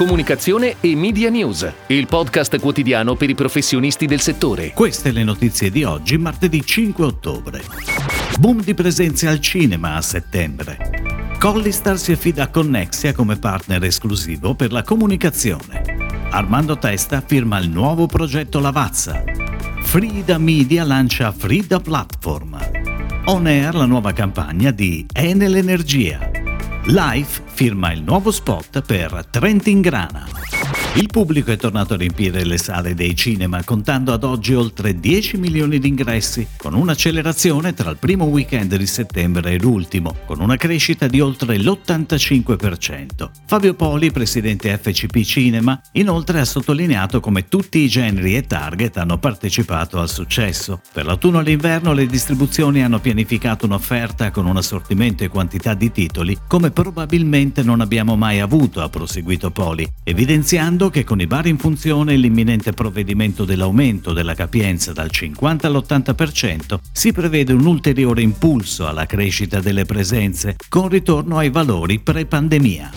comunicazione e media news, il podcast quotidiano per i professionisti del settore. Queste le notizie di oggi, martedì 5 ottobre. Boom di presenze al cinema a settembre. Collistar si affida a Connexia come partner esclusivo per la comunicazione. Armando Testa firma il nuovo progetto Lavazza. Frida Media lancia Frida Platform. On Air la nuova campagna di Enel Energia. Life firma il nuovo spot per Trentingrana. Il pubblico è tornato a riempire le sale dei cinema, contando ad oggi oltre 10 milioni di ingressi, con un'accelerazione tra il primo weekend di settembre e l'ultimo, con una crescita di oltre l'85%. Fabio Poli, presidente FCP Cinema, inoltre ha sottolineato come tutti i generi e target hanno partecipato al successo. Per l'autunno e l'inverno le distribuzioni hanno pianificato un'offerta con un assortimento e quantità di titoli come probabilmente non abbiamo mai avuto, ha proseguito Poli, evidenziando che con i bar in funzione e l'imminente provvedimento dell'aumento della capienza dal 50 all'80% si prevede un ulteriore impulso alla crescita delle presenze con ritorno ai valori pre-pandemia.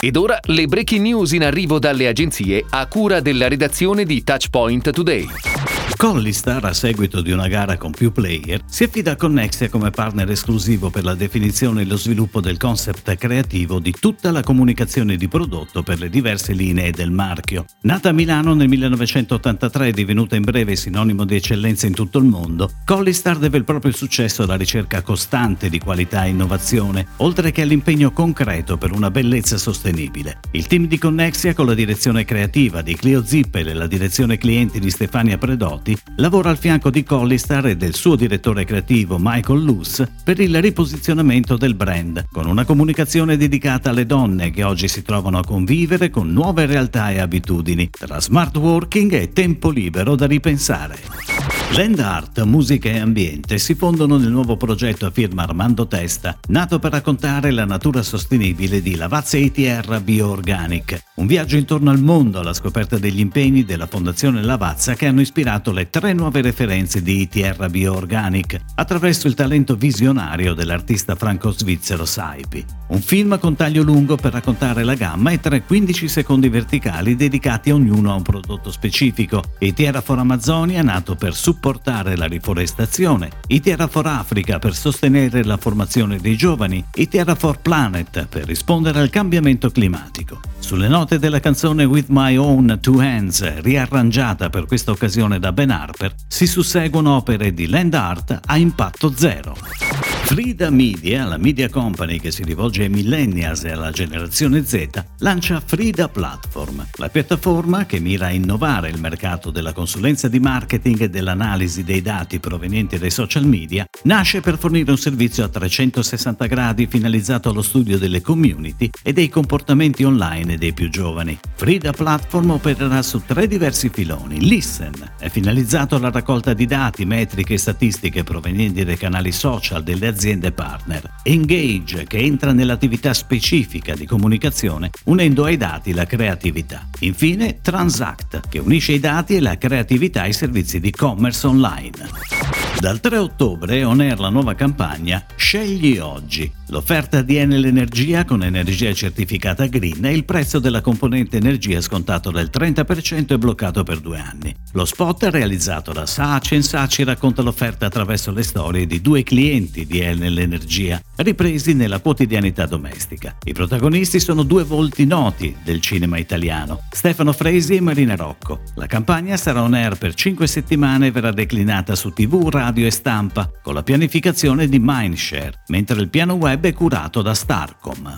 Ed ora le breaking news in arrivo dalle agenzie a cura della redazione di Touchpoint Today. Collistar, a seguito di una gara con più player, si affida a Connexia come partner esclusivo per la definizione e lo sviluppo del concept creativo di tutta la comunicazione di prodotto per le diverse linee del marchio. Nata a Milano nel 1983 e divenuta in breve sinonimo di eccellenza in tutto il mondo, Collistar deve il proprio successo alla ricerca costante di qualità e innovazione, oltre che all'impegno concreto per una bellezza sostenibile. Il team di Connexia con la direzione creativa di Clio Zippel e la direzione clienti di Stefania Predotti Gianotti lavora al fianco di Collistar e del suo direttore creativo Michael Luce per il riposizionamento del brand, con una comunicazione dedicata alle donne che oggi si trovano a convivere con nuove realtà e abitudini, tra smart working e tempo libero da ripensare. Land Art, musica e ambiente si fondono nel nuovo progetto a firma Armando Testa, nato per raccontare la natura sostenibile di Lavazza ITR Bioorganic, un viaggio intorno al mondo alla scoperta degli impegni della Fondazione Lavazza che hanno ispirato le tre nuove referenze di ITR Bioorganic attraverso il talento visionario dell'artista franco-svizzero Saipi. Un film con taglio lungo per raccontare la gamma e tre 15 secondi verticali dedicati ognuno a un prodotto specifico. ITR for Amazonia nato per supportare supportare la riforestazione, i Terra for Africa per sostenere la formazione dei giovani, i Terra for Planet per rispondere al cambiamento climatico. Sulle note della canzone With My Own Two Hands, riarrangiata per questa occasione da Ben Harper, si susseguono opere di land art a impatto zero. Frida Media, la media company che si rivolge ai millennials e alla generazione Z, lancia Frida Platform, la piattaforma che mira a innovare il mercato della consulenza di marketing e dell'analisi dei dati provenienti dai social media, nasce per fornire un servizio a 360 gradi finalizzato allo studio delle community e dei comportamenti online dei più giovani. Frida Platform opererà su tre diversi filoni. Listen è finalizzato alla raccolta di dati, metriche e statistiche provenienti dai canali social delle aziende aziende partner. Engage, che entra nell'attività specifica di comunicazione, unendo ai dati la creatività. Infine, Transact, che unisce i dati e la creatività ai servizi di commerce online. Dal 3 ottobre on air la nuova campagna Scegli oggi. L'offerta di Enel Energia con energia certificata green e il prezzo della componente energia scontato del 30% è bloccato per due anni. Lo spot realizzato da Sacen Saci racconta l'offerta attraverso le storie di due clienti di Enel Energia, ripresi nella quotidianità domestica. I protagonisti sono due volti noti del cinema italiano, Stefano Fresi e Marina Rocco. La campagna sarà on air per 5 settimane e verrà declinata su TV, radio e stampa, con la pianificazione di Mindshare, mentre il piano web è curato da Starcom.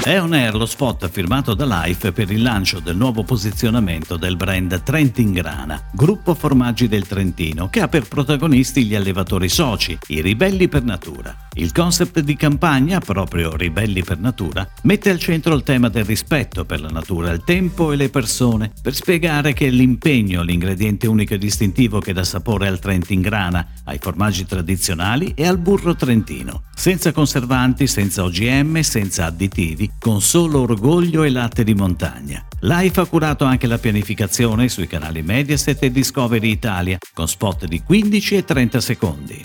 È on air lo spot firmato da Life per il lancio del nuovo posizionamento del brand Trentingrana, gruppo formaggi del Trentino, che ha per protagonisti gli allevatori soci, i ribelli per natura. Il concept di campagna, proprio Ribelli per Natura, mette al centro il tema del rispetto per la natura, il tempo e le persone, per spiegare che l'impegno, l'ingrediente unico e distintivo che dà sapore al Trentingrana, ai formaggi tradizionali e al burro trentino, senza conservanti, senza OGM, senza additivi, con solo orgoglio e latte di montagna. Life ha curato anche la pianificazione sui canali Mediaset e Discovery Italia, con spot di 15 e 30 secondi.